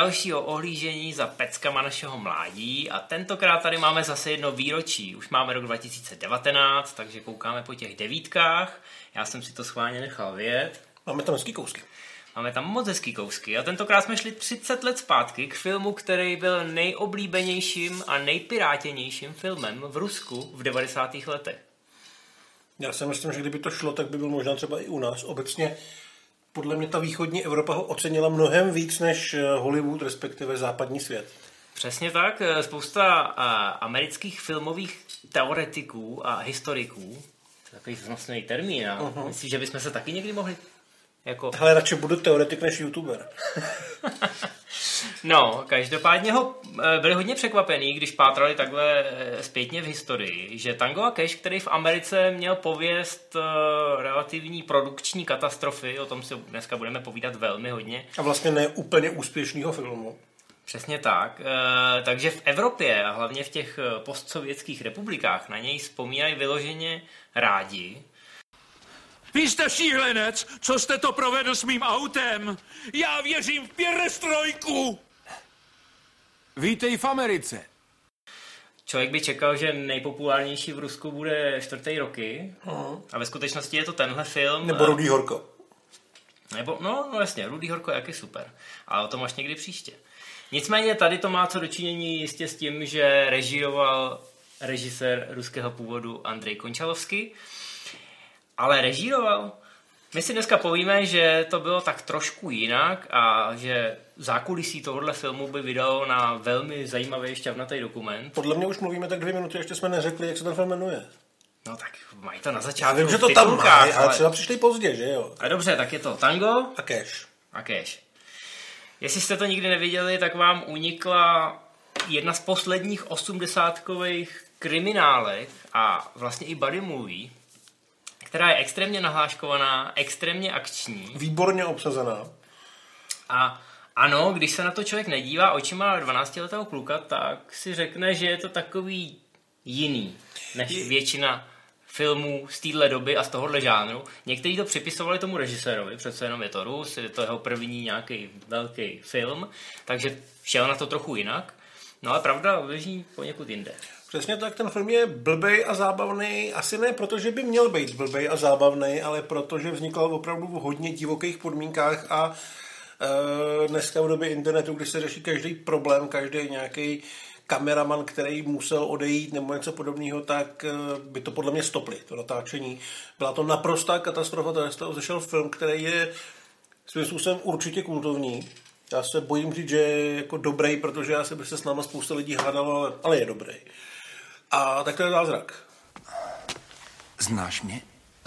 dalšího ohlížení za peckama našeho mládí a tentokrát tady máme zase jedno výročí. Už máme rok 2019, takže koukáme po těch devítkách. Já jsem si to schválně nechal vědět. Máme tam hezký kousky. Máme tam moc hezký kousky a tentokrát jsme šli 30 let zpátky k filmu, který byl nejoblíbenějším a nejpirátěnějším filmem v Rusku v 90. letech. Já si myslím, že kdyby to šlo, tak by byl možná třeba i u nás. Obecně podle mě ta východní Evropa ho ocenila mnohem víc než eh, Hollywood, respektive západní svět. Přesně tak. Eh, Spousta a, amerických filmových teoretiků a historiků, to je takový vznosný termín, a uh-huh. myslíš, že bychom se taky někdy mohli jako... Hele, radši budu teoretik než youtuber. no, každopádně ho eh, byli hodně překvapený, když pátrali takhle eh, zpětně v historii, že Tango a Cash, který v Americe měl pověst eh, relativní produkční katastrofy, o tom si dneska budeme povídat velmi hodně. A vlastně ne úplně úspěšného filmu. Přesně tak. takže v Evropě a hlavně v těch postsovětských republikách na něj vzpomínají vyloženě rádi, vy jste šílenec, co jste to provedl s mým autem? Já věřím v pěrestrojku! Vítej v Americe. Člověk by čekal, že nejpopulárnější v Rusku bude čtvrtý roky. Uh-huh. A ve skutečnosti je to tenhle film. Nebo Rudý Horko. Nebo, no, no jasně, Rudý Horko je jaký super. Ale o tom až někdy příště. Nicméně tady to má co dočinění jistě s tím, že režíroval režisér ruského původu Andrej Končalovský ale režíroval. My si dneska povíme, že to bylo tak trošku jinak a že zákulisí tohohle filmu by vydalo na velmi zajímavý šťavnatý dokument. Podle mě už mluvíme tak dvě minuty, ještě jsme neřekli, jak se ten film jmenuje. No tak mají to na začátku. Já vím, že to tam mají, ale třeba přišli pozdě, že jo? A dobře, tak je to Tango a Cash. A Cash. Jestli jste to nikdy neviděli, tak vám unikla jedna z posledních osmdesátkových kriminálek a vlastně i buddy movie, která je extrémně nahláškovaná, extrémně akční. Výborně obsazená. A ano, když se na to člověk nedívá očima 12-letého kluka, tak si řekne, že je to takový jiný než většina filmů z téhle doby a z tohohle žánru. Někteří to připisovali tomu režisérovi, přece jenom je to Rus, je to jeho první nějaký velký film, takže šel na to trochu jinak. No ale pravda leží poněkud jinde. Přesně tak, ten film je blbej a zábavný, asi ne proto, že by měl být blbej a zábavný, ale proto, že vznikal opravdu v hodně divokých podmínkách a e, dneska v době internetu, kdy se řeší každý problém, každý nějaký kameraman, který musel odejít nebo něco podobného, tak e, by to podle mě stopli, to natáčení. Byla to naprostá katastrofa, to z toho zešel film, který je svým způsobem určitě kultovní. Já se bojím říct, že je jako dobrý, protože já se by se s náma spousta lidí hádalo, ale, ale je dobrý. A tak to je zázrak. Znáš mě?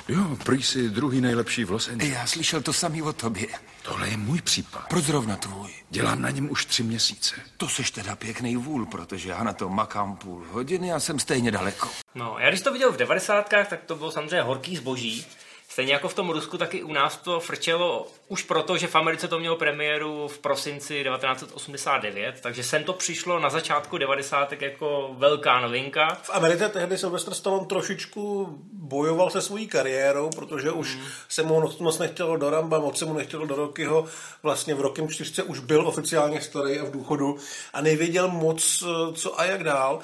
Jo, prý jsi druhý nejlepší v Los Angeles. Já slyšel to samý o tobě. Tohle je můj případ. Proč zrovna tvůj? Dělám na něm už tři měsíce. To seš teda pěkný vůl, protože já na to makám půl hodiny a jsem stejně daleko. No, já když to viděl v devadesátkách, tak to bylo samozřejmě horký zboží. Stejně jako v tom Rusku, taky u nás to frčelo už proto, že v Americe to mělo premiéru v prosinci 1989, takže sem to přišlo na začátku 90. jako velká novinka. V Americe tehdy Sylvester Stallone trošičku bojoval se svojí kariérou, protože už mm. se mu moc nechtělo do Ramba, moc se mu nechtělo do Rockyho. Vlastně v Rockym 4 už byl oficiálně starý a v důchodu a nevěděl moc, co a jak dál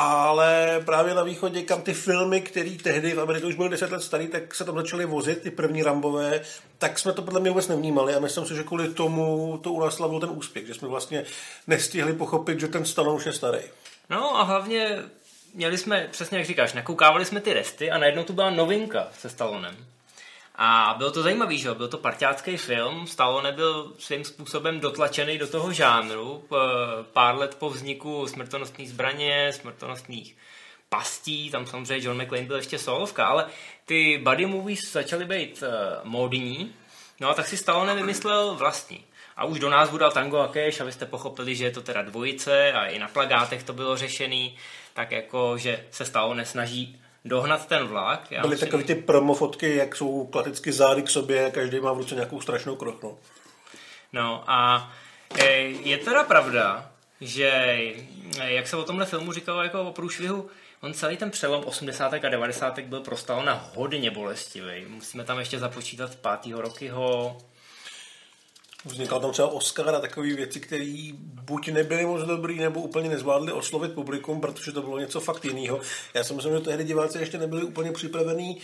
ale právě na východě, kam ty filmy, které tehdy v Americe už byly 10 let starý, tak se tam začaly vozit, ty první Rambové, tak jsme to podle mě vůbec nevnímali a myslím si, že kvůli tomu to u nás slavil ten úspěch, že jsme vlastně nestihli pochopit, že ten Stallone už je starý. No a hlavně měli jsme, přesně jak říkáš, nakoukávali jsme ty resty a najednou tu byla novinka se Stallonem. A bylo to zajímavý, že byl to parťácký film, Stallone byl svým způsobem dotlačený do toho žánru pár let po vzniku smrtonostní zbraně, smrtonostných pastí, tam samozřejmě John McClane byl ještě solovka, ale ty buddy movies začaly být uh, módní, no a tak si Stallone vymyslel vlastní. A už do nás dal Tango a Cash, abyste pochopili, že je to teda dvojice a i na plagátech to bylo řešený, tak jako, že se Stallone snaží dohnat ten vlak. Já Byly musím... takové ty promofotky, jak jsou klasicky zády k sobě, každý má v ruce nějakou strašnou krochnu. No a e, je teda pravda, že e, jak se o tomhle filmu říkalo jako o průšvihu, on celý ten přelom 80. a 90. byl pro Stallona hodně bolestivý. Musíme tam ještě započítat 5. Rokyho, Vznikal tam třeba Oscar a takové věci, které buď nebyly moc dobrý, nebo úplně nezvládli oslovit publikum, protože to bylo něco fakt jiného. Já si myslím, že tehdy diváci ještě nebyli úplně připravení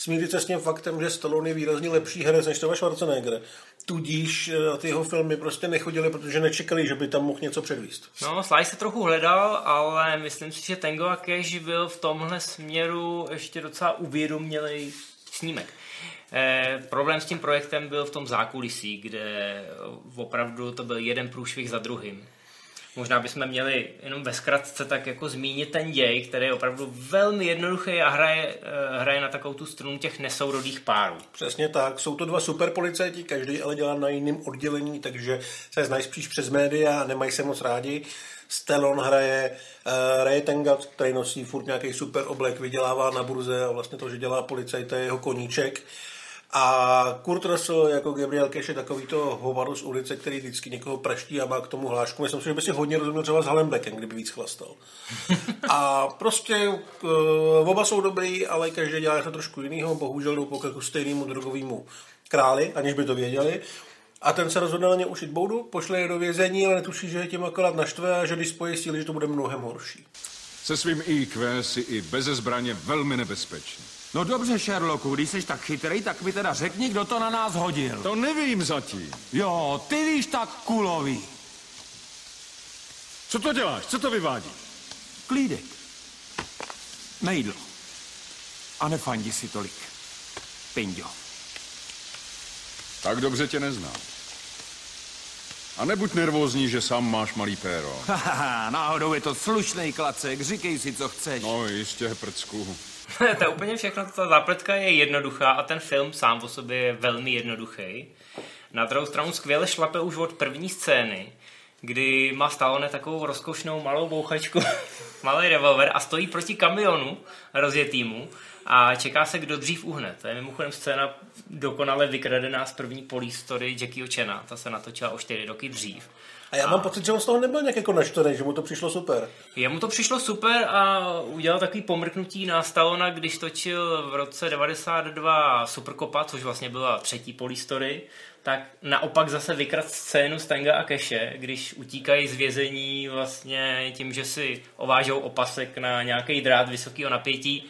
smířit se s tím faktem, že Stallone je výrazně lepší herec než toho Schwarzenegger. Tudíž eh, ty jeho filmy prostě nechodili, protože nečekali, že by tam mohl něco předvíst. No, Sly se trochu hledal, ale myslím si, že Tango a Cash byl v tomhle směru ještě docela uvědomělý snímek. Eh, problém s tím projektem byl v tom zákulisí, kde opravdu to byl jeden průšvih za druhým. Možná bychom měli jenom ve zkratce tak jako zmínit ten děj, který je opravdu velmi jednoduchý a hraje, eh, hraje na takovou tu strunu těch nesourodých párů. Přesně tak. Jsou to dva super policajti, každý ale dělá na jiném oddělení, takže se znají spíš přes média a nemají se moc rádi. Stellon hraje uh, Ray Tengat, který nosí furt nějaký super oblek, vydělává na burze a vlastně to, že dělá policajt, je jeho koníček. A Kurt Russell jako Gabriel Cash je takový to hovado z ulice, který vždycky někoho praští a má k tomu hlášku. Myslím si, že by si hodně rozuměl třeba s Halem Blackem, kdyby víc chlastal. A prostě uh, oba jsou dobrý, ale každý dělá něco trošku jiného. Bohužel jdou po stejnému drogovému králi, aniž by to věděli. A ten se rozhodne na ně ušit boudu, pošle je do vězení, ale netuší, že je tím akorát naštve a že když spojí síly, že to bude mnohem horší. Se svým IQ si i bez zbraně velmi nebezpečný. No dobře, Sherlocku, když jsi tak chytrý, tak mi teda řekni, kdo to na nás hodil. To nevím zatím. Jo, ty víš tak kulový. Co to děláš? Co to vyvádí? Klídek. Nejdlo. A nefandi si tolik. Pinďo. Tak dobře tě neznám. A nebuď nervózní, že sám máš malý péro. Haha, náhodou je to slušný klacek, říkej si, co chceš. No jistě, prcku. to je úplně všechno, ta zápletka je jednoduchá a ten film sám o sobě je velmi jednoduchý. Na druhou stranu skvěle šlape už od první scény, kdy má Stallone takovou rozkošnou malou bouchačku, malý revolver a stojí proti kamionu rozjetýmu a čeká se, kdo dřív uhne. To je mimochodem scéna dokonale vykradená z první police story Jackieho Chena. Ta se natočila o čtyři roky dřív. A já mám pocit, že on z toho nebyl nějak jako naštvaný, že mu to přišlo super. Jemu to přišlo super a udělal takový pomrknutí na Stallona, když točil v roce 92 Supercopa, což vlastně byla třetí polistory, tak naopak zase vykrat scénu Stanga a Keše, když utíkají z vězení vlastně tím, že si ovážou opasek na nějaký drát vysokého napětí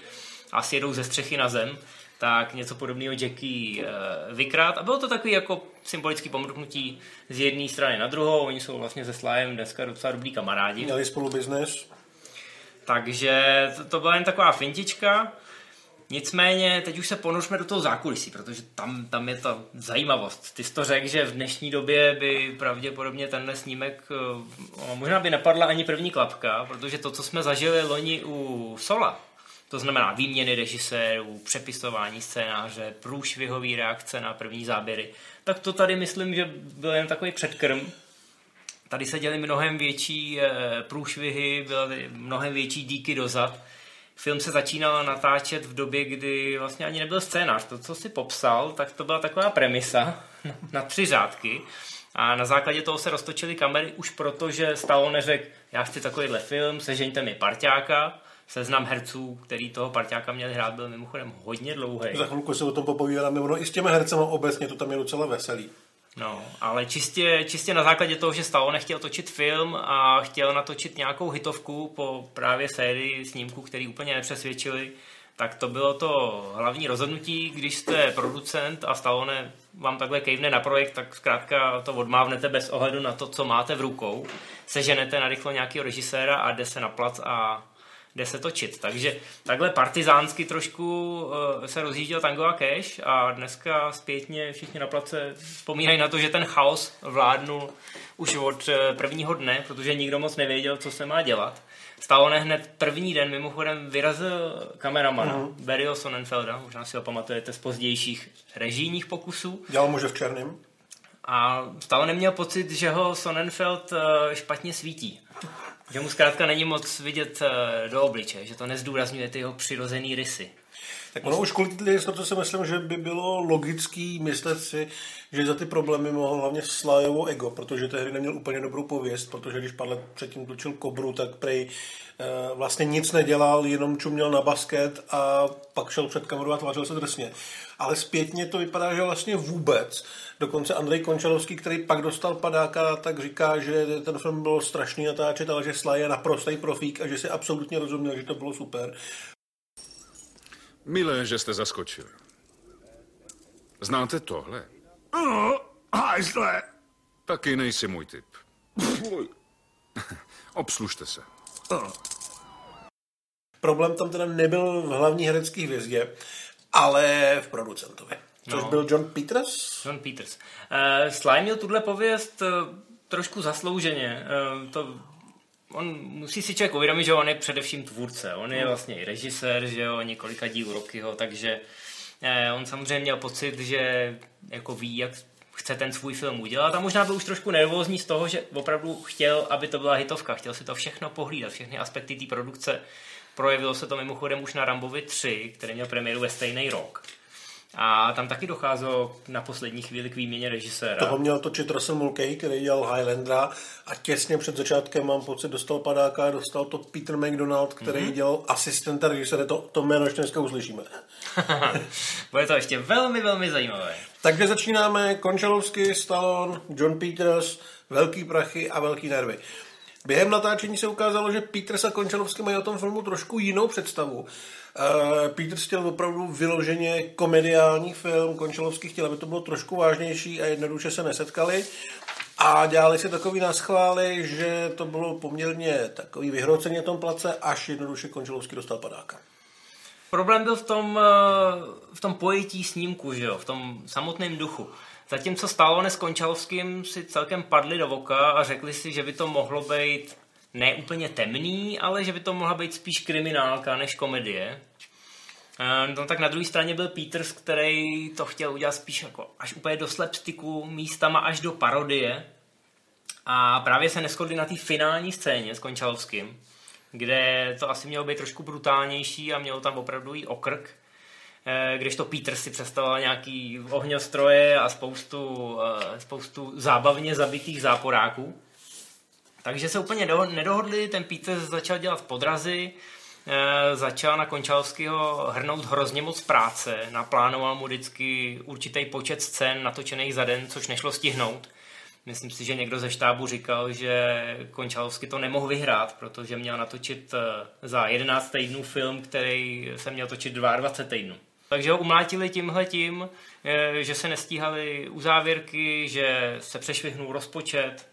a sjedou ze střechy na zem, tak něco podobného Jackie e, vykrát. A bylo to takový jako symbolický pomrknutí z jedné strany na druhou. Oni jsou vlastně se Slájem dneska docela dobrý kamarádi. Měli spolu biznes. Takže to, to byla jen taková fintička. Nicméně, teď už se ponořme do toho zákulisí, protože tam, tam je ta zajímavost. Ty jsi to řekl, že v dnešní době by pravděpodobně tenhle snímek, eh, možná by nepadla ani první klapka, protože to, co jsme zažili loni u Sola, to znamená výměny režisérů, přepisování scénáře, průšvihový reakce na první záběry. Tak to tady myslím, že byl jen takový předkrm. Tady se děly mnohem větší eh, průšvihy, byly mnohem větší díky dozad. Film se začínal natáčet v době, kdy vlastně ani nebyl scénář. To, co si popsal, tak to byla taková premisa na tři řádky. A na základě toho se roztočily kamery už proto, že stalo neřek, já chci takovýhle film, sežeňte mi parťáka seznam herců, který toho parťáka měli hrát, byl mimochodem hodně dlouhý. Za chvilku se o tom popovídáme, ono i s těmi hercema obecně to tam je docela veselý. No, ale čistě, čistě na základě toho, že Stallone nechtěl točit film a chtěl natočit nějakou hitovku po právě sérii snímků, který úplně nepřesvědčili, tak to bylo to hlavní rozhodnutí, když jste producent a Stallone vám takhle kejvne na projekt, tak zkrátka to odmávnete bez ohledu na to, co máte v rukou. Seženete na rychlo nějakého režiséra a jde se na plac a jde se točit. Takže takhle partizánsky trošku uh, se rozjížděl Tango a Cash a dneska zpětně všichni na place vzpomínají na to, že ten chaos vládnul už od uh, prvního dne, protože nikdo moc nevěděl, co se má dělat. Stalo hned první den, mimochodem vyrazil kameramana uh-huh. Barryho Sonnenfelda, možná si ho pamatujete z pozdějších režijních pokusů. Dělal muže v černém. A stále neměl pocit, že ho Sonnenfeld uh, špatně svítí. Že mu zkrátka není moc vidět uh, do obliče, že to nezdůrazňuje ty jeho přirozený rysy. Tak ono už kvůli jistoty si myslím, že by bylo logický myslet si, že za ty problémy mohl hlavně Slajovo ego, protože tehdy neměl úplně dobrou pověst, protože když let předtím točil Kobru, tak prej eh, vlastně nic nedělal, jenom čuměl na basket a pak šel před kameru a tvářil se drsně. Ale zpětně to vypadá, že vlastně vůbec. Dokonce Andrej Končalovský, který pak dostal padáka, tak říká, že ten film byl strašný natáčet, ale že Sly je naprostý profík a že si absolutně rozuměl, že to bylo super. Milé, že jste zaskočili. Znáte tohle? No, hajzle. Taky nejsi můj typ. Obslužte se. Problém tam teda nebyl v hlavní herecké hvězdě, ale v producentovi. Což No. byl John Peters. John Peters. Uh, Sly měl tuhle pověst uh, trošku zaslouženě. Uh, to, on musí si člověk uvědomit, že on je především tvůrce. On je vlastně i režisér, že jo, několika dílů Rockyho, takže on samozřejmě měl pocit, že jako ví, jak chce ten svůj film udělat a možná byl už trošku nervózní z toho, že opravdu chtěl, aby to byla hitovka, chtěl si to všechno pohlídat, všechny aspekty té produkce. Projevilo se to mimochodem už na Rambovi 3, který měl premiéru ve stejný rok. A tam taky docházelo na poslední chvíli k výměně režiséra. Toho měl točit Russell Mulcahy, který dělal Highlandera a těsně před začátkem, mám pocit, dostal padáka a dostal to Peter McDonald, který mm-hmm. dělal asistenta režiséra. To, to jméno ještě dneska uslyšíme. Bude to ještě velmi, velmi zajímavé. Takže začínáme Končalovsky, Stallone, John Peters, velký prachy a velký nervy. Během natáčení se ukázalo, že Peters a Končalovsky mají o tom filmu trošku jinou představu. Uh, Peters chtěl opravdu vyloženě komediální film, Končalovský chtěl, aby to bylo trošku vážnější a jednoduše se nesetkali. A dělali si takový naschvály, že to bylo poměrně takový vyhroceně tom place, až jednoduše Končalovský dostal padáka. Problém byl v tom, eh, v tom pojetí snímku, že jo? v tom samotném duchu. Zatímco Stallone s Končalovským si celkem padli do voka a řekli si, že by to mohlo být ne úplně temný, ale že by to mohla být spíš kriminálka než komedie. Eh, No tak na druhé straně byl Peters, který to chtěl udělat spíš jako až úplně do slapsticku, místama až do parodie. A právě se neschodli na té finální scéně s Končalovským, kde to asi mělo být trošku brutálnější a mělo tam opravdu i okrk. Eh, Když to Peter si představoval nějaký ohňostroje a spoustu, eh, spoustu zábavně zabitých záporáků. Takže se úplně doho- nedohodli, ten Peter začal dělat podrazy, eh, začal na Končalského hrnout hrozně moc práce, naplánoval mu vždycky určitý počet scén natočených za den, což nešlo stihnout. Myslím si, že někdo ze štábu říkal, že Končalovsky to nemohl vyhrát, protože měl natočit eh, za 11 týdnů film, který se měl točit 22 týdnů. Takže ho umlátili tímhletím, eh, že se nestíhali uzávěrky, že se přešvihnul rozpočet,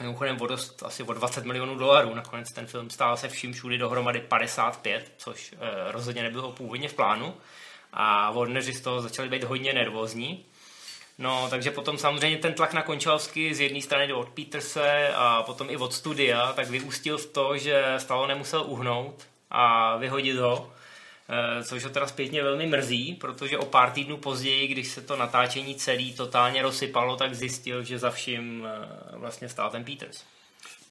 Mimochodem o dost, asi o 20 milionů dolarů. Nakonec ten film stál se vším všudy dohromady 55, což eh, rozhodně nebylo původně v plánu. A Warneri z toho začali být hodně nervózní. No, takže potom samozřejmě ten tlak na Končalovsky z jedné strany od Peterse a potom i od studia, tak vyústil v to, že Stallone musel uhnout a vyhodit ho, což ho teda zpětně velmi mrzí, protože o pár týdnů později, když se to natáčení celý totálně rozsypalo, tak zjistil, že za vším eh, vlastně stál ten Peters.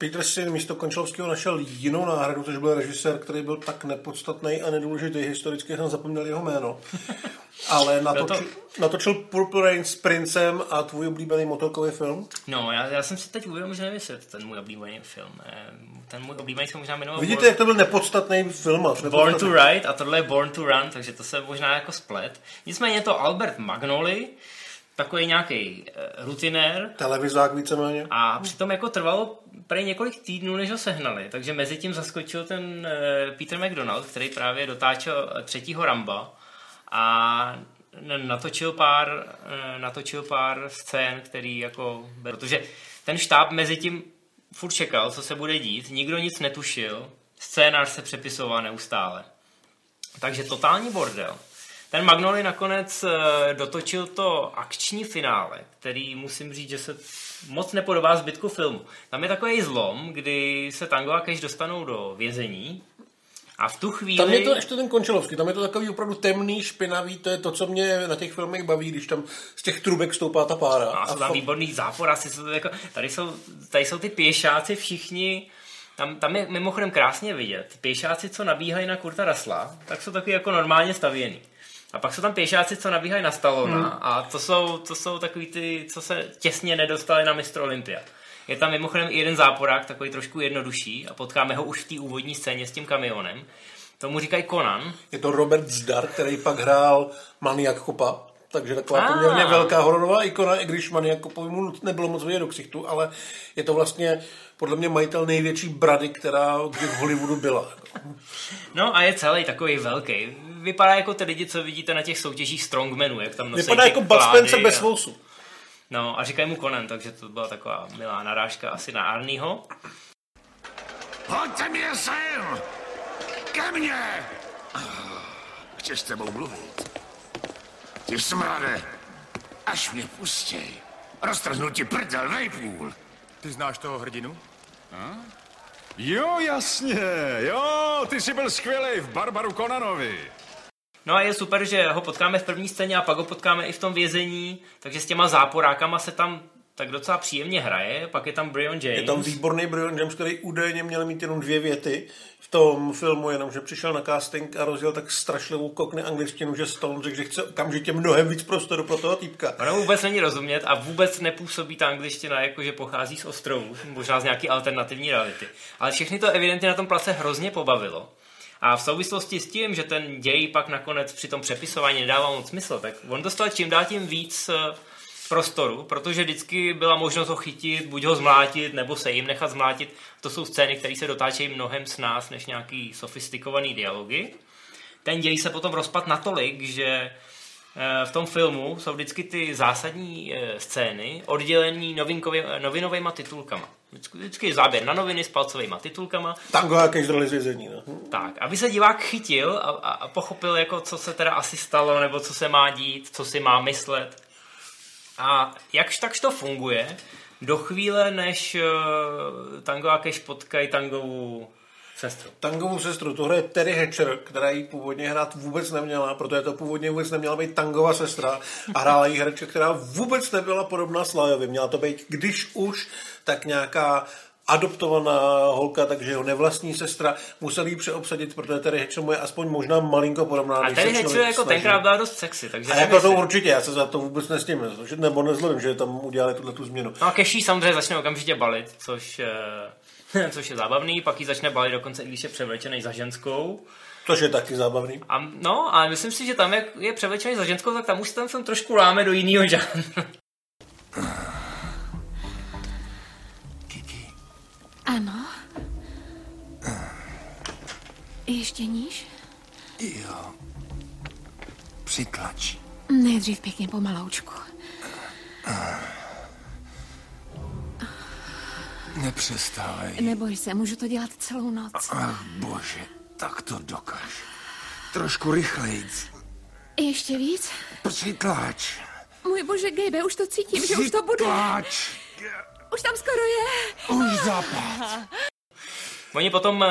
Peters si místo Končalovského našel jinou náhradu, což byl režisér, který byl tak nepodstatný a nedůležitý. Historicky jsem zapomněl jeho jméno. Ale natočil, natočil Purple Rain s Princem a tvůj oblíbený motorkový film. No, já, já jsem si teď uvědomil, že nevím, jestli je to ten můj oblíbený film. Eh, Ten můj oblíbený se možná jmenoval Vidíte, Born, jak to byl nepodstatný film. Born to Ride a tohle je Born to Run, takže to se možná jako splet. Nicméně je to Albert Magnoli, takový nějaký rutinér, Televizák víceméně. A přitom jako trvalo prej několik týdnů, než ho sehnali, takže mezi tím zaskočil ten eh, Peter McDonald, který právě dotáčel eh, třetího Ramba a natočil pár, eh, natočil pár scén, který jako, protože ten štáb mezi tím furt čekal, co se bude dít, nikdo nic netušil, scénář se přepisoval neustále. Takže totální bordel. Ten Magnoli nakonec eh, dotočil to akční finále, který musím říct, že se moc nepodobá zbytku filmu. Tam je takový zlom, kdy se Tango a Cash dostanou do vězení a v tu chvíli... Tam je to ještě ten Končalovský, tam je to takový opravdu temný, špinavý, to je to, co mě na těch filmech baví, když tam z těch trubek stoupá ta pára. A jsou tam fa- výborný zápor, asi jsou to jako, tady, jsou, tady jsou ty pěšáci všichni tam, tam je mimochodem krásně vidět. Pěšáci, co nabíhají na Kurta Rasla, tak jsou taky jako normálně stavěný. A pak jsou tam pěšáci, co nabíhají na Stallona hmm. a to jsou, to jsou takový ty, co se těsně nedostali na mistr Olympia. Je tam mimochodem i jeden záporák, takový trošku jednodušší a potkáme ho už v té úvodní scéně s tím kamionem. Tomu říkají Conan. Je to Robert Zdar, který pak hrál Maniak Kopa, takže taková Ah. poměrně velká hororová ikona, i když Maniak Kopovi mu nebylo moc vidět do ksichtu, ale je to vlastně podle mě majitel největší brady, která kdy v Hollywoodu byla. No a je celý takový velký. Vypadá jako ty lidi, co vidíte na těch soutěžích strongmenů, jak tam nosí Vypadá jako Bud Spencer bez svousu. No a říkají mu Conan, takže to byla taková milá narážka asi na Arnieho. Hoďte mě sem! Ke mně! Chci s tebou mluvit. Ty smrade, až mě pustěj. Roztrznu ti prdel nejpůl. Ty znáš toho hrdinu? Jo, jasně, jo, ty jsi byl skvělý v Barbaru Konanovi. No a je super, že ho potkáme v první scéně a pak ho potkáme i v tom vězení, takže s těma záporákama se tam tak docela příjemně hraje, pak je tam Brian James. Je tam výborný Brian James, který údajně měl mít jenom dvě věty v tom filmu, jenomže přišel na casting a rozjel tak strašlivou kokny angličtinu, že Stone řekl, že chce okamžitě mnohem víc prostoru pro toho týpka. Ono vůbec není rozumět a vůbec nepůsobí ta angličtina jako, že pochází z ostrovů, možná z nějaký alternativní reality. Ale všechny to evidentně na tom place hrozně pobavilo. A v souvislosti s tím, že ten děj pak nakonec při tom přepisování nedával moc smysl, tak on dostal čím dál tím víc eh, prostoru, protože vždycky byla možnost ho chytit, buď ho zmlátit, nebo se jim nechat zmlátit. To jsou scény, které se dotáčejí mnohem s nás, než nějaký sofistikovaný dialogy. Ten děj se potom rozpad natolik, že eh, v tom filmu jsou vždycky ty zásadní eh, scény oddělený novinkově- novinovými titulkama. Vždycky, vždycky je záběr na noviny s palcovými titulkama. Tango jaký z vězení. No. Tak, aby se divák chytil a, a, a pochopil, jako, co se teda asi stalo, nebo co se má dít, co si má myslet. A jakž takž to funguje, do chvíle, než uh, Tango a Cash potkají Tangovou sestru. Tangovou sestru, to hraje Terry Hatcher, která ji původně hrát vůbec neměla, protože to původně vůbec neměla být tangová sestra a hrála jí herečka, která vůbec nebyla podobná Slajovi. Měla to být, když už, tak nějaká adoptovaná holka, takže jeho nevlastní sestra museli ji přeobsadit, protože Terry Hatcher mu je aspoň možná malinko podobná. A tady člověk jako tenkrát byla dost sexy, takže A jako to určitě, já se za to vůbec nestím, že- nebo nezlobím, že tam udělali tuhle tu změnu. No a Keší samozřejmě začne okamžitě balit, což, eh, což je zábavný, pak ji začne balit dokonce, i když je převlečený za ženskou. Což je taky zábavný. A, no, ale myslím si, že tam, jak je převlečený za ženskou, tak tam už se ten film trošku láme do jiného žánru. Ano. Ještě níž? Jo. Přitlač. Nejdřív pěkně pomaloučku. Nepřestávej. Neboj se, můžu to dělat celou noc. Ach, bože, tak to dokáž. Trošku rychlejc. Ještě víc? Přitlač. Můj bože, Gabe, už to cítím, že už to bude. Přitlač. Už tam skoro je. Už zapad. Oni potom, eh,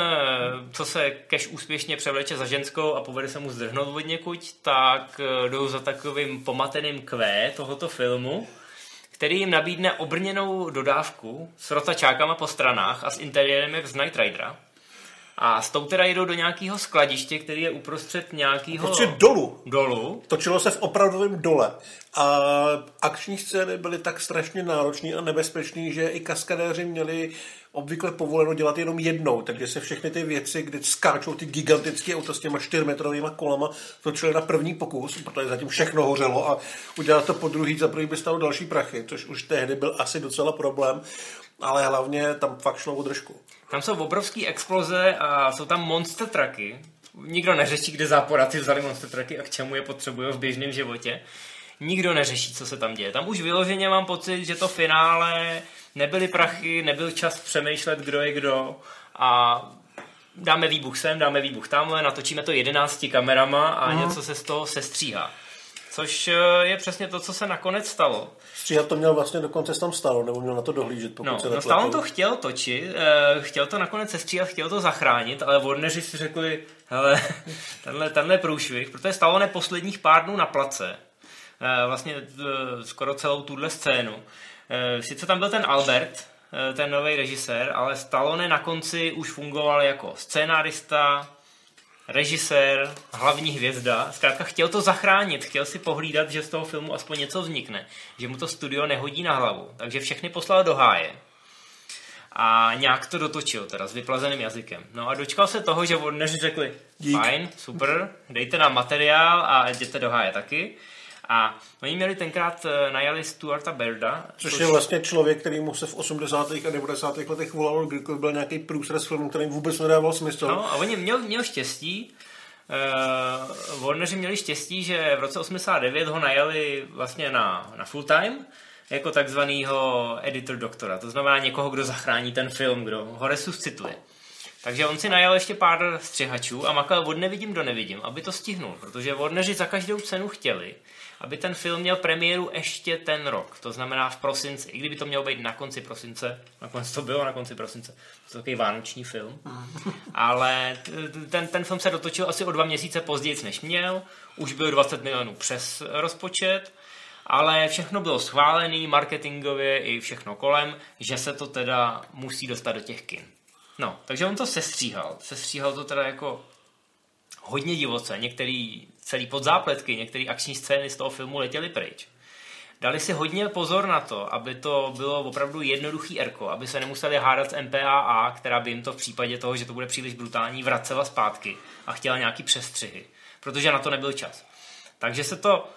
co se Cash úspěšně převleče za ženskou a povede se mu zdrhnout od někuď, tak eh, jdou za takovým pomateným kvé tohoto filmu, který jim nabídne obrněnou dodávku s rotačákama po stranách a s interiérem jak z Night Ridera. A s tou teda jdou do nějakého skladiště, který je uprostřed nějakého Prostě dolu. dolu. Točilo se v opravdovém dole. A akční scény byly tak strašně náročné a nebezpečné, že i kaskadéři měli obvykle povoleno dělat jenom jednou, takže se všechny ty věci, kdy skáčou ty gigantické auta s těma 4-metrovými kolama, točili na první pokus, protože zatím všechno hořelo a udělat to po druhý za první by stalo další prachy, což už tehdy byl asi docela problém, ale hlavně tam fakt šlo o držku. Tam jsou obrovské exploze a jsou tam monster trucky. Nikdo neřeší, kde záporáci vzali monster trucky a k čemu je potřebují v běžném životě. Nikdo neřeší, co se tam děje. Tam už vyloženě mám pocit, že to finále nebyly prachy, nebyl čas přemýšlet, kdo je kdo a dáme výbuch sem, dáme výbuch tamhle, natočíme to 11 kamerama a něco se z toho sestříhá. Což eh, je přesně to, co se nakonec stalo. Stříhat to měl vlastně dokonce tam stalo, nebo měl na to dohlížet, pokud No, se no. Stallone to chtěl točit, eh, chtěl to nakonec sestříhat, chtěl to zachránit, ale Warneri si řekli, hele, tenhle, tenhle průšvih, protože Stallone posledních pár dnů na place, eh, vlastně skoro celou tuhle scénu. Sice tam byl ten Albert, ten nový režisér, ale Stallone na konci už fungoval jako scénárista, režisér, hlavní hvězda. Zkrátka chtěl to zachránit, chtěl si pohlídat, že z toho filmu aspoň něco vznikne, že mu to studio nehodí na hlavu. Takže všechny poslal do háje. A nějak to dotočil, teda s vyplazeným jazykem. No a dočkal se toho, že Warneri řekli, fajn, super, dejte nám materiál a jděte do háje taky. A oni měli tenkrát eh, najali Stuarta Berda, Což je vlastně člověk, který mu se v 80. a 90. letech volal, kdykoliv byl nějaký průsr s filmem, který vůbec nedával smysl. No a oni měl, měl štěstí, uh, Warneri měli štěstí, že v roce 89 ho najali vlastně na, na full time, jako takzvanýho editor doktora, to znamená někoho, kdo zachrání ten film, kdo ho resuscituje. Takže on si najal ještě pár střihačů a makal od nevidím do nevidím, aby to stihnul, protože Warneri za každou cenu chtěli, aby ten film měl premiéru ještě ten rok, to znamená v prosinci, i kdyby to mělo být na konci prosince, nakonec to bylo na konci prosince, to je takový vánoční film, ale t- ten, ten film se dotočil asi o dva měsíce později, než měl, už byl 20 milionů přes rozpočet, ale všechno bylo schválené marketingově i všechno kolem, že se to teda musí dostat do těch kin. No, takže on to sestříhal. Sestříhal to teda jako hodně divoce. Některý celý podzápletky, některé akční scény z toho filmu letěly pryč. Dali si hodně pozor na to, aby to bylo opravdu jednoduchý erko, aby se nemuseli hádat s MPAA, která by jim to v případě toho, že to bude příliš brutální, vracela zpátky a chtěla nějaký přestřihy, protože na to nebyl čas. Takže se to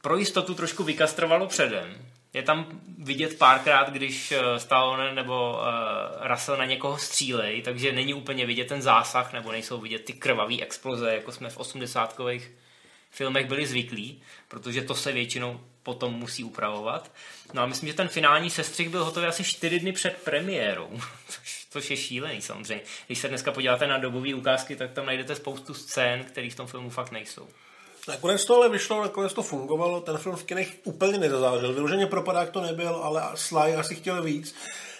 pro jistotu trošku vykastrovalo předem. Je tam vidět párkrát, když eh, Stallone nebo uh, Russell na někoho střílej, takže není úplně vidět ten zásah, nebo nejsou vidět ty krvavé exploze, jako jsme v 80 filmech byli zvyklí, protože to se většinou potom musí upravovat. No a myslím, že ten finální sestřih byl hotový asi čtyři dny před premiérou, což, což je šílený samozřejmě. Když se dneska podíváte na dobové ukázky, tak tam najdete spoustu scén, které v tom filmu fakt nejsou. Nakonec to ale vyšlo, nakonec to fungovalo, ten film v kinech úplně nezazářil. Vyloženě propadák to nebyl, ale Sly asi chtěl víc.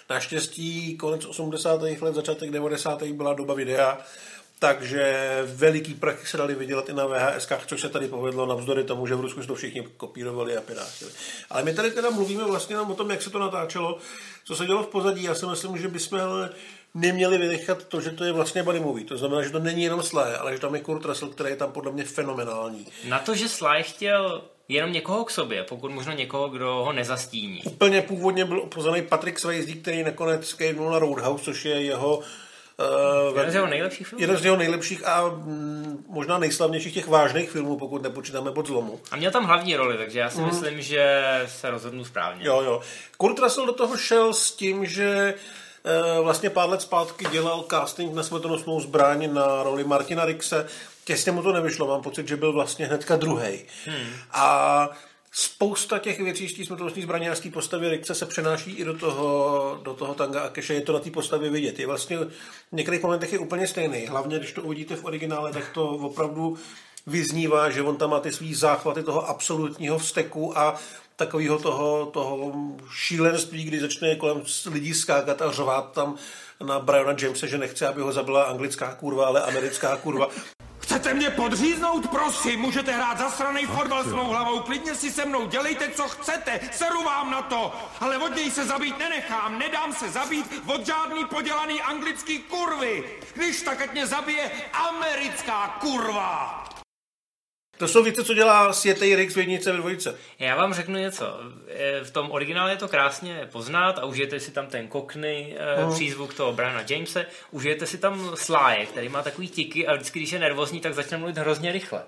Naštěstí konec 80. let, začátek 90. byla doba videa, takže veliký prachy se dali vydělat i na VHS, což se tady povedlo navzdory tomu, že v Rusku to všichni kopírovali a pirátili. Ale my tady teda mluvíme vlastně o tom, jak se to natáčelo, co se dělo v pozadí. Já si myslím, že bychom neměli vynechat to, že to je vlastně body movie. To znamená, že to není jenom Sly, ale že tam je Kurt Russell, který je tam podle mě fenomenální. Na to, že Sly chtěl jenom někoho k sobě, pokud možno někoho, kdo ho nezastíní. Úplně původně byl opozený Patrick Swayze, který nakonec kejvnul na Roadhouse, což je jeho Uh, jeden z jeho nejlepších filmů. Jeden z jeho nejlepších a mm, možná nejslavnějších těch vážných filmů, pokud nepočítáme pod zlomu. A měl tam hlavní roli, takže já si mm. myslím, že se rozhodnu správně. Jo, jo. Kurt Russell do toho šel s tím, že uh, vlastně pár let zpátky dělal casting na smrtonosnou zbraň na roli Martina Rixe. Těsně mu to nevyšlo, mám pocit, že byl vlastně hnedka druhý. Hmm. A spousta těch věcí z té smrtelnostní zbraňářské postavy Rixe se přenáší i do toho, do toho tanga a keše. Je to na té postavě vidět. Je vlastně v některých momentech je úplně stejný. Hlavně, když to uvidíte v originále, tak to opravdu vyznívá, že on tam má ty svý záchvaty toho absolutního vzteku a takového toho, toho šílenství, kdy začne kolem lidí skákat a řovat tam na Briana Jamese, že nechce, aby ho zabila anglická kurva, ale americká kurva. Chcete mě podříznout, prosím? Můžete hrát zasranej fotbal s mou hlavou, klidně si se mnou dělejte, co chcete, seru vám na to, ale od něj se zabít nenechám, nedám se zabít od žádný podělaný anglický kurvy. Když tak, ať mě zabije americká kurva. To jsou věci, co dělá světej Rix v jednice ve dvojice. Já vám řeknu něco. V tom originále je to krásně poznat a užijete si tam ten kokny uh. přízvuk toho Briana Jamese, užijete si tam Sly, který má takový tiky a vždycky, když je nervózní, tak začne mluvit hrozně rychle.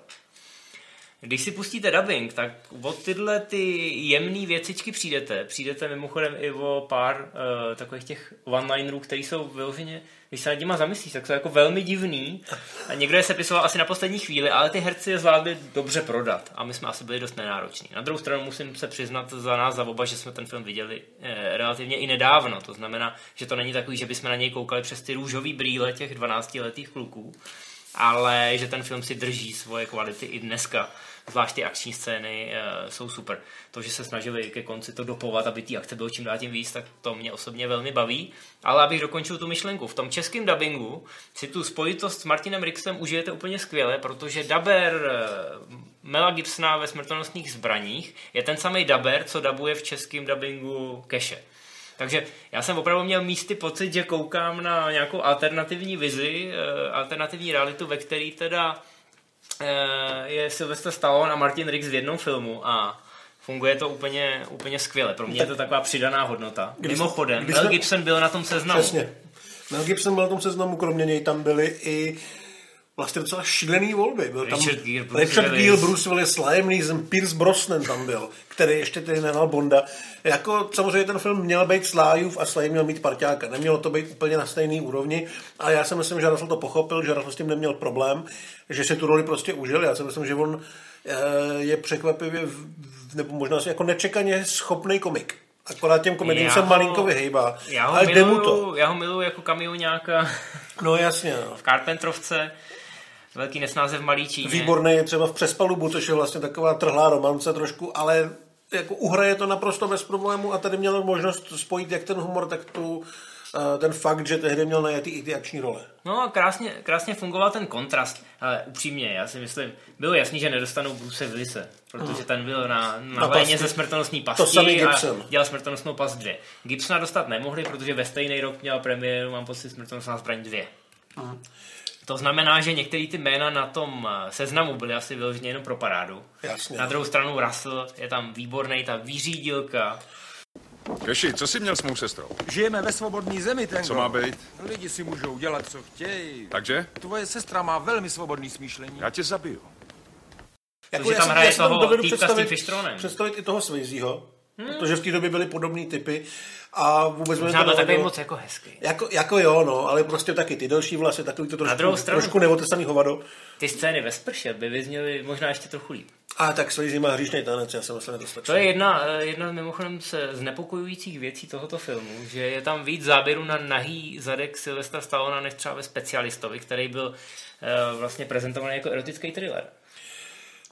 Když si pustíte dubbing, tak od tyhle ty jemné věcičky přijdete. Přijdete mimochodem i o pár uh, takových těch one-linerů, které jsou vyloženě, když se nad nimi zamyslíš, tak jsou jako velmi divný. A někdo je sepisoval asi na poslední chvíli, ale ty herci je zvládli dobře prodat. A my jsme asi byli dost nenároční. Na druhou stranu musím se přiznat za nás, za oba, že jsme ten film viděli eh, relativně i nedávno. To znamená, že to není takový, že bychom na něj koukali přes ty růžové brýle těch 12-letých kluků ale že ten film si drží svoje kvality i dneska. Zvlášť ty akční scény uh, jsou super. To, že se snažili ke konci to dopovat, aby ty akce bylo čím dál tím víc, tak to mě osobně velmi baví. Ale abych dokončil tu myšlenku, v tom českém dubbingu si tu spojitost s Martinem Rixem užijete úplně skvěle, protože daber uh, Mela Gibsona ve smrtonosných zbraních je ten samý daber, co dabuje v českém dubbingu Keše. Takže já jsem opravdu měl místy pocit, že koukám na nějakou alternativní vizi, eh, alternativní realitu, ve který teda eh, je Sylvester Stallone a Martin Riggs v jednom filmu a funguje to úplně, úplně skvěle. Pro mě je to taková přidaná hodnota. Když- Mimochodem, když Mel Gibson byl na tom seznamu. Přesně. Mel Gibson byl na tom seznamu, kromě něj tam byly i vlastně docela šílený volby. Byl tam Richard Gere, Bruce Richard Willis. Gere, Bruce Willis, Liam Neeson, Pierce Brosnan tam byl, který ještě tehdy nehnal Bonda. Jako samozřejmě ten film měl být Slájův a Slaj měl mít parťáka. Nemělo to být úplně na stejné úrovni, ale já si myslím, že Russell to pochopil, že Russell s tím neměl problém, že si tu roli prostě užil. Já si myslím, že on eh, je překvapivě, nebo možná jako nečekaně schopný komik. Akorát těm komedím se malinko vyhejbá. Já ho, ale mu to. miluju, já ho miluju jako kamioňáka No jasně, no. v Carpentrovce. Velký nesnáze v malý Číně. Výborný je třeba v Přespalubu, což je vlastně taková trhlá romance trošku, ale jako uhraje to naprosto bez problému a tady měl možnost spojit jak ten humor, tak tu, eh, ten fakt, že tehdy měl najetý i ty akční role. No a krásně, krásně fungoval ten kontrast, ale upřímně, já si myslím, bylo jasný, že nedostanou Bruce Willise, protože ten byl na, na, Na léně pasti. ze smrtelnostní To pasti samý a Gibson. dělal smrtelnostnou past 2. Gibsona dostat nemohli, protože ve stejný rok měl premiéru, mám pocit, smrtelnostná zbraň 2. To znamená, že některé ty jména na tom eh, seznamu byly asi vyloženě jenom pro parádu. Jasně. Na druhou stranu Russell je tam výborný, ta vyřídilka. Keši, co jsi měl s mou sestrou? Žijeme ve svobodné zemi, ten Co má být? Lidi si můžou dělat, co chtějí. Takže? Tvoje sestra má velmi svobodný smýšlení. Já tě zabiju. Jako že já tam hraje toho dovedu týpka s tím představit- i toho Swayzeho, protože v té době byly podobné typy a vůbec Možná to byl takový moc jako hezký. Jako, jako jo, no, ale prostě taky ty delší vlasy, takový to trošku, stranu- trošku neotesaný hovado. Ty scény ve sprše by vyzněly možná ještě trochu líp. A tak Swayze má hříšný tanec, já jsem myslím, že to je jedna, eh, jedna mimochodem z znepokojujících věcí tohoto filmu, že je tam víc záběru na nahý zadek Sylvestra Stallona než třeba ve Specialistovi, který byl eh, vlastně prezentovaný jako erotický thriller.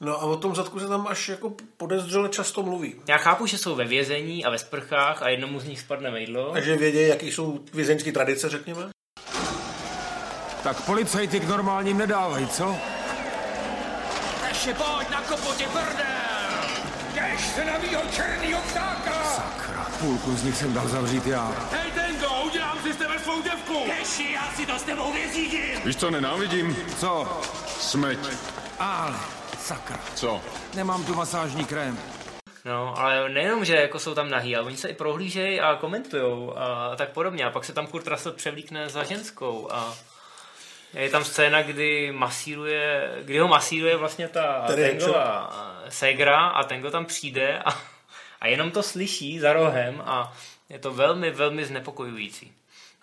No a o tom zadku se tam až jako podezřele často mluví. Já chápu, že jsou ve vězení a ve sprchách a jednomu z nich spadne mejdlo. Takže vědějí, jaký jsou vězeňské tradice, řekněme. Tak policajty k normálním nedávají, co? Ještě pojď na kopotě, brdel! Jdeš se na mýho černýho ptáka! Sakra, půlku z nich jsem dal zavřít já. Hej, Tengo, udělám si s tebe svou děvku! Keši, já si to s tebou vyřídím! Víš, co nenávidím? Co? Smeť. Ale, sakra, Co? nemám tu masážní krém. No, ale nejenom, že jako jsou tam nahý, ale oni se i prohlížejí a komentujou a tak podobně. A pak se tam Kurt Russell převlíkne za ženskou a je tam scéna, kdy masíruje, kdy ho masíruje vlastně ta Tady Tangová Segra a Tango tam přijde a, a jenom to slyší za rohem a je to velmi, velmi znepokojující.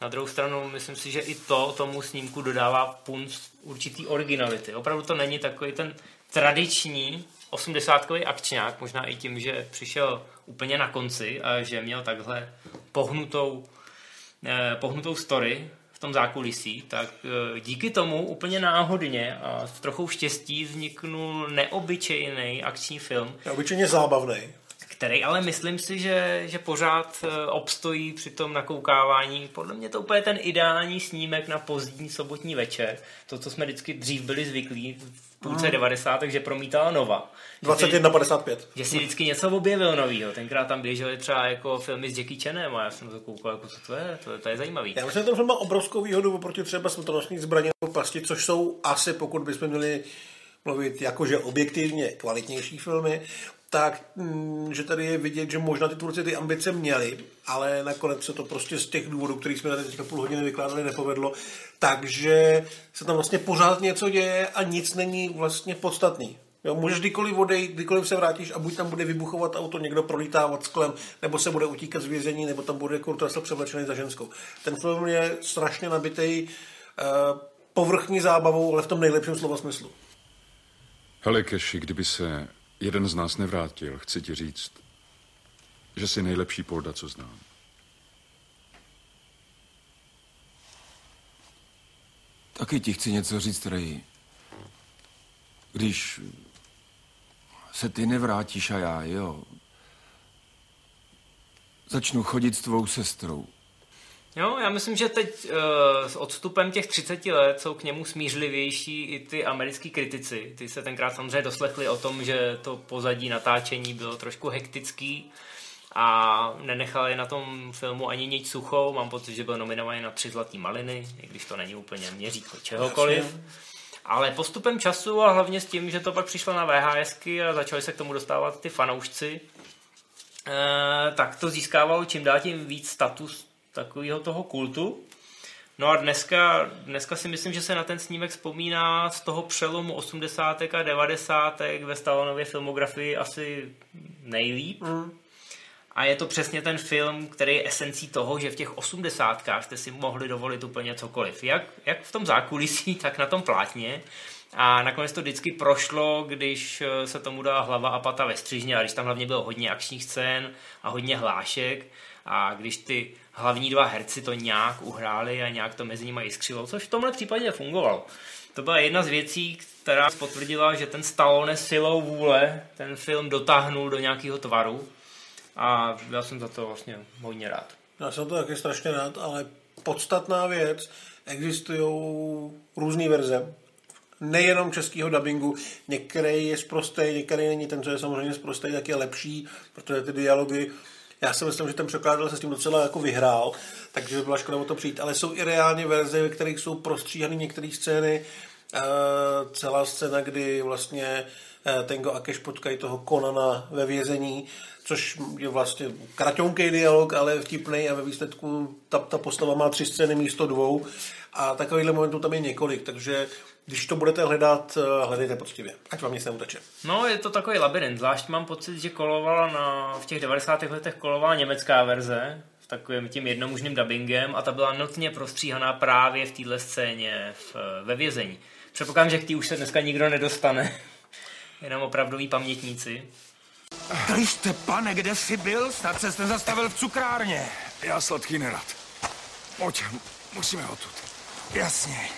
Na druhou stranu myslím si, že i to tomu snímku dodává punc určitý originality. Opravdu to není takový ten tradiční 80 akčňák, možná i tím, že přišel úplně na konci a že měl takhle pohnutou, eh, pohnutou story v tom zákulisí, tak eh, díky tomu úplně náhodně a s trochou štěstí vzniknul neobyčejný akční film, Je obyčejně zábavný. Který ale myslím si, že, že pořád eh, obstojí při tom nakoukávání. Podle mě to úplně ten ideální snímek na pozdní sobotní večer. To, co jsme vždycky dřív byli zvyklí v půlce Mm. 90. že promítala Nova. Že si- 21.55. že si vždycky něco objevil novýho. Tenkrát tam běžely třeba jako filmy s Jackie Chanem a já jsem to koukal, jako co to je, to, to je zajímavý. Já myslím, že ten film má obrovskou výhodu oproti třeba smrtelnostní zbraně nebo pasti, což jsou asi, pokud bychom měli mluvit jakože objektivně kvalitnější filmy, tak mm, že tady je vidět, že možná ty tvůrci ty ambice měli, ale nakonec se to prostě z těch důvodů, kterých jsme tady teďka půl hodiny vykládali, nepovedlo. Takže se tam vlastně pořád něco děje a nic není vlastně podstatný. Jo, můžeš kdykoliv odejít, kdykoliv se vrátíš a buď tam bude vybuchovat auto, někdo prolítávat sklem, nebo se bude utíkat z vězení, nebo tam bude Kurt Russell převlečený za ženskou. Ten film je strašně nabitý uh, povrchní zábavou, ale v tom nejlepším slova smyslu. Hele, Keši, kdyby se jeden z nás nevrátil, chci ti říct, že jsi nejlepší polda, co znám. Taky ti chci něco říct, Ray. Když se ty nevrátíš a já, jo, začnu chodit s tvou sestrou. Jo, já myslím, že teď uh, s odstupem těch 30 let jsou k němu smířlivější i ty americký kritici. Ty se tenkrát samozřejmě doslechli o tom, že to pozadí natáčení bylo trošku hektický a nenechali na tom filmu ani nic suchou. Mám pocit, že byl nominovaný na tři zlatý maliny, i když to není úplně měřítko čehokoliv. Ale postupem času a hlavně s tím, že to pak přišlo na VHSky a začali se k tomu dostávat ty fanoušci, eh, tak to získávalo čím dál tím víc status takového toho kultu. No a dneska, dneska si myslím, že se na ten snímek vzpomíná z toho přelomu 80. a 90. ve Stallonově filmografii asi nejlíp. Mm. A je to přesně ten film, který je esencí toho, že v těch osmdesátkách jste si mohli dovolit úplně cokoliv. Jak, jak v tom zákulisí, tak na tom plátně. A nakonec to vždycky prošlo, když eh, se tomu dala hlava a pata ve střižně a když tam hlavně bylo hodně akčních scén a hodně hlášek a když ty hlavní dva herci to nějak uhráli a nějak to mezi nimi jiskřilo, což v tomhle případě fungovalo. To byla jedna z věcí, která potvrdila, že ten Stallone silou vůle ten film dotáhnul do nějakého tvaru a já jsem za to vlastně hodně rád. Já jsem to taky strašně rád, ale podstatná věc, existují různé verze, nejenom českého dubbingu, některý je zprostý, některý není ten, co je samozřejmě zprostý, tak je lepší, protože ty dialogy já si myslím, že ten překladatel se s tím docela jako vyhrál, takže by byla škoda o to přijít. Ale jsou i reálně verze, ve kterých jsou prostříhané některé scény. Uh, celá scéna, kdy vlastně uh, Tengo a Cash potkají toho Konana ve vězení, což je vlastně kratonký dialog, ale vtipný a ve výsledku ta, ta postava má tři scény místo dvou a takovýchhle momentů tam je několik, takže když to budete hledat, eh, hledejte poctivě, ať vám nic neuteče. No, je to takový labirint, zvlášť mám pocit, že kolovala na, v těch 90. letech kolovala německá verze, s takovým tím jednomužným dubbingem a ta byla notně prostříhaná právě v téhle scéně v, ve vězení. Předpokládám, že k tý už se dneska nikdo nedostane, jenom opravdoví pamětníci. Kriste, pane, kde jsi byl? Snad se nezastavil v cukrárně. Já sladký nerad. Pojď, musíme odtud. Jasně.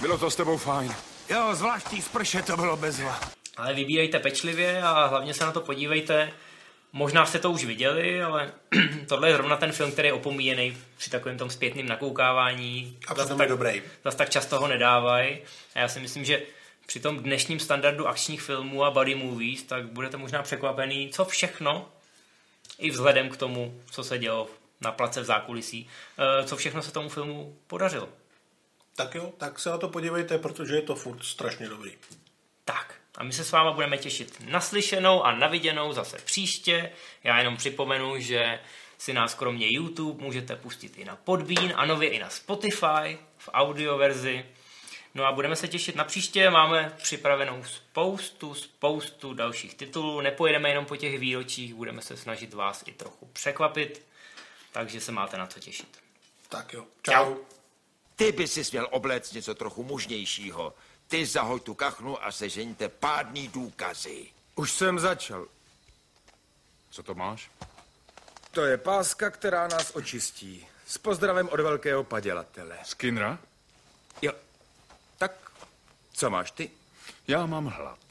Bylo to s tebou fajn. Jo, zvláštní sprše to bylo bezva. Ale vybírejte pečlivě a hlavně se na to podívejte. Možná jste to už viděli, ale tohle je zrovna ten film, který je opomíjený při takovém tom zpětném nakoukávání. A přitom je dobrý. Zase tak často ho nedávají. A já si myslím, že při tom dnešním standardu akčních filmů a body movies, tak budete možná překvapený, co všechno, i vzhledem k tomu, co se dělo na place v zákulisí, eh, co všechno se tomu filmu podařilo. Tak jo, tak se na to podívejte, protože je to furt strašně dobrý. Tak, a my se s váma budeme těšit naslyšenou a naviděnou zase příště. Já jenom připomenu, že si nás kromě YouTube můžete pustit i na Podbean a nově i na Spotify v audio verzi. No a budeme se těšit na příště, máme připravenou spoustu, spoustu dalších titulů. Nepojedeme jenom po těch výročích, budeme se snažit vás i trochu překvapit, takže se máte na co těšit. Tak jo, čau. Čau. Ty by si měl obléct něco trochu mužnějšího. Ty zahoď tu kachnu a sežeňte pádný důkazy. Už jsem začal. Co to máš? To je páska, která nás očistí. S pozdravem od velkého padělatele. Skinnera? Jo, tak co máš ty? Já mám hlad.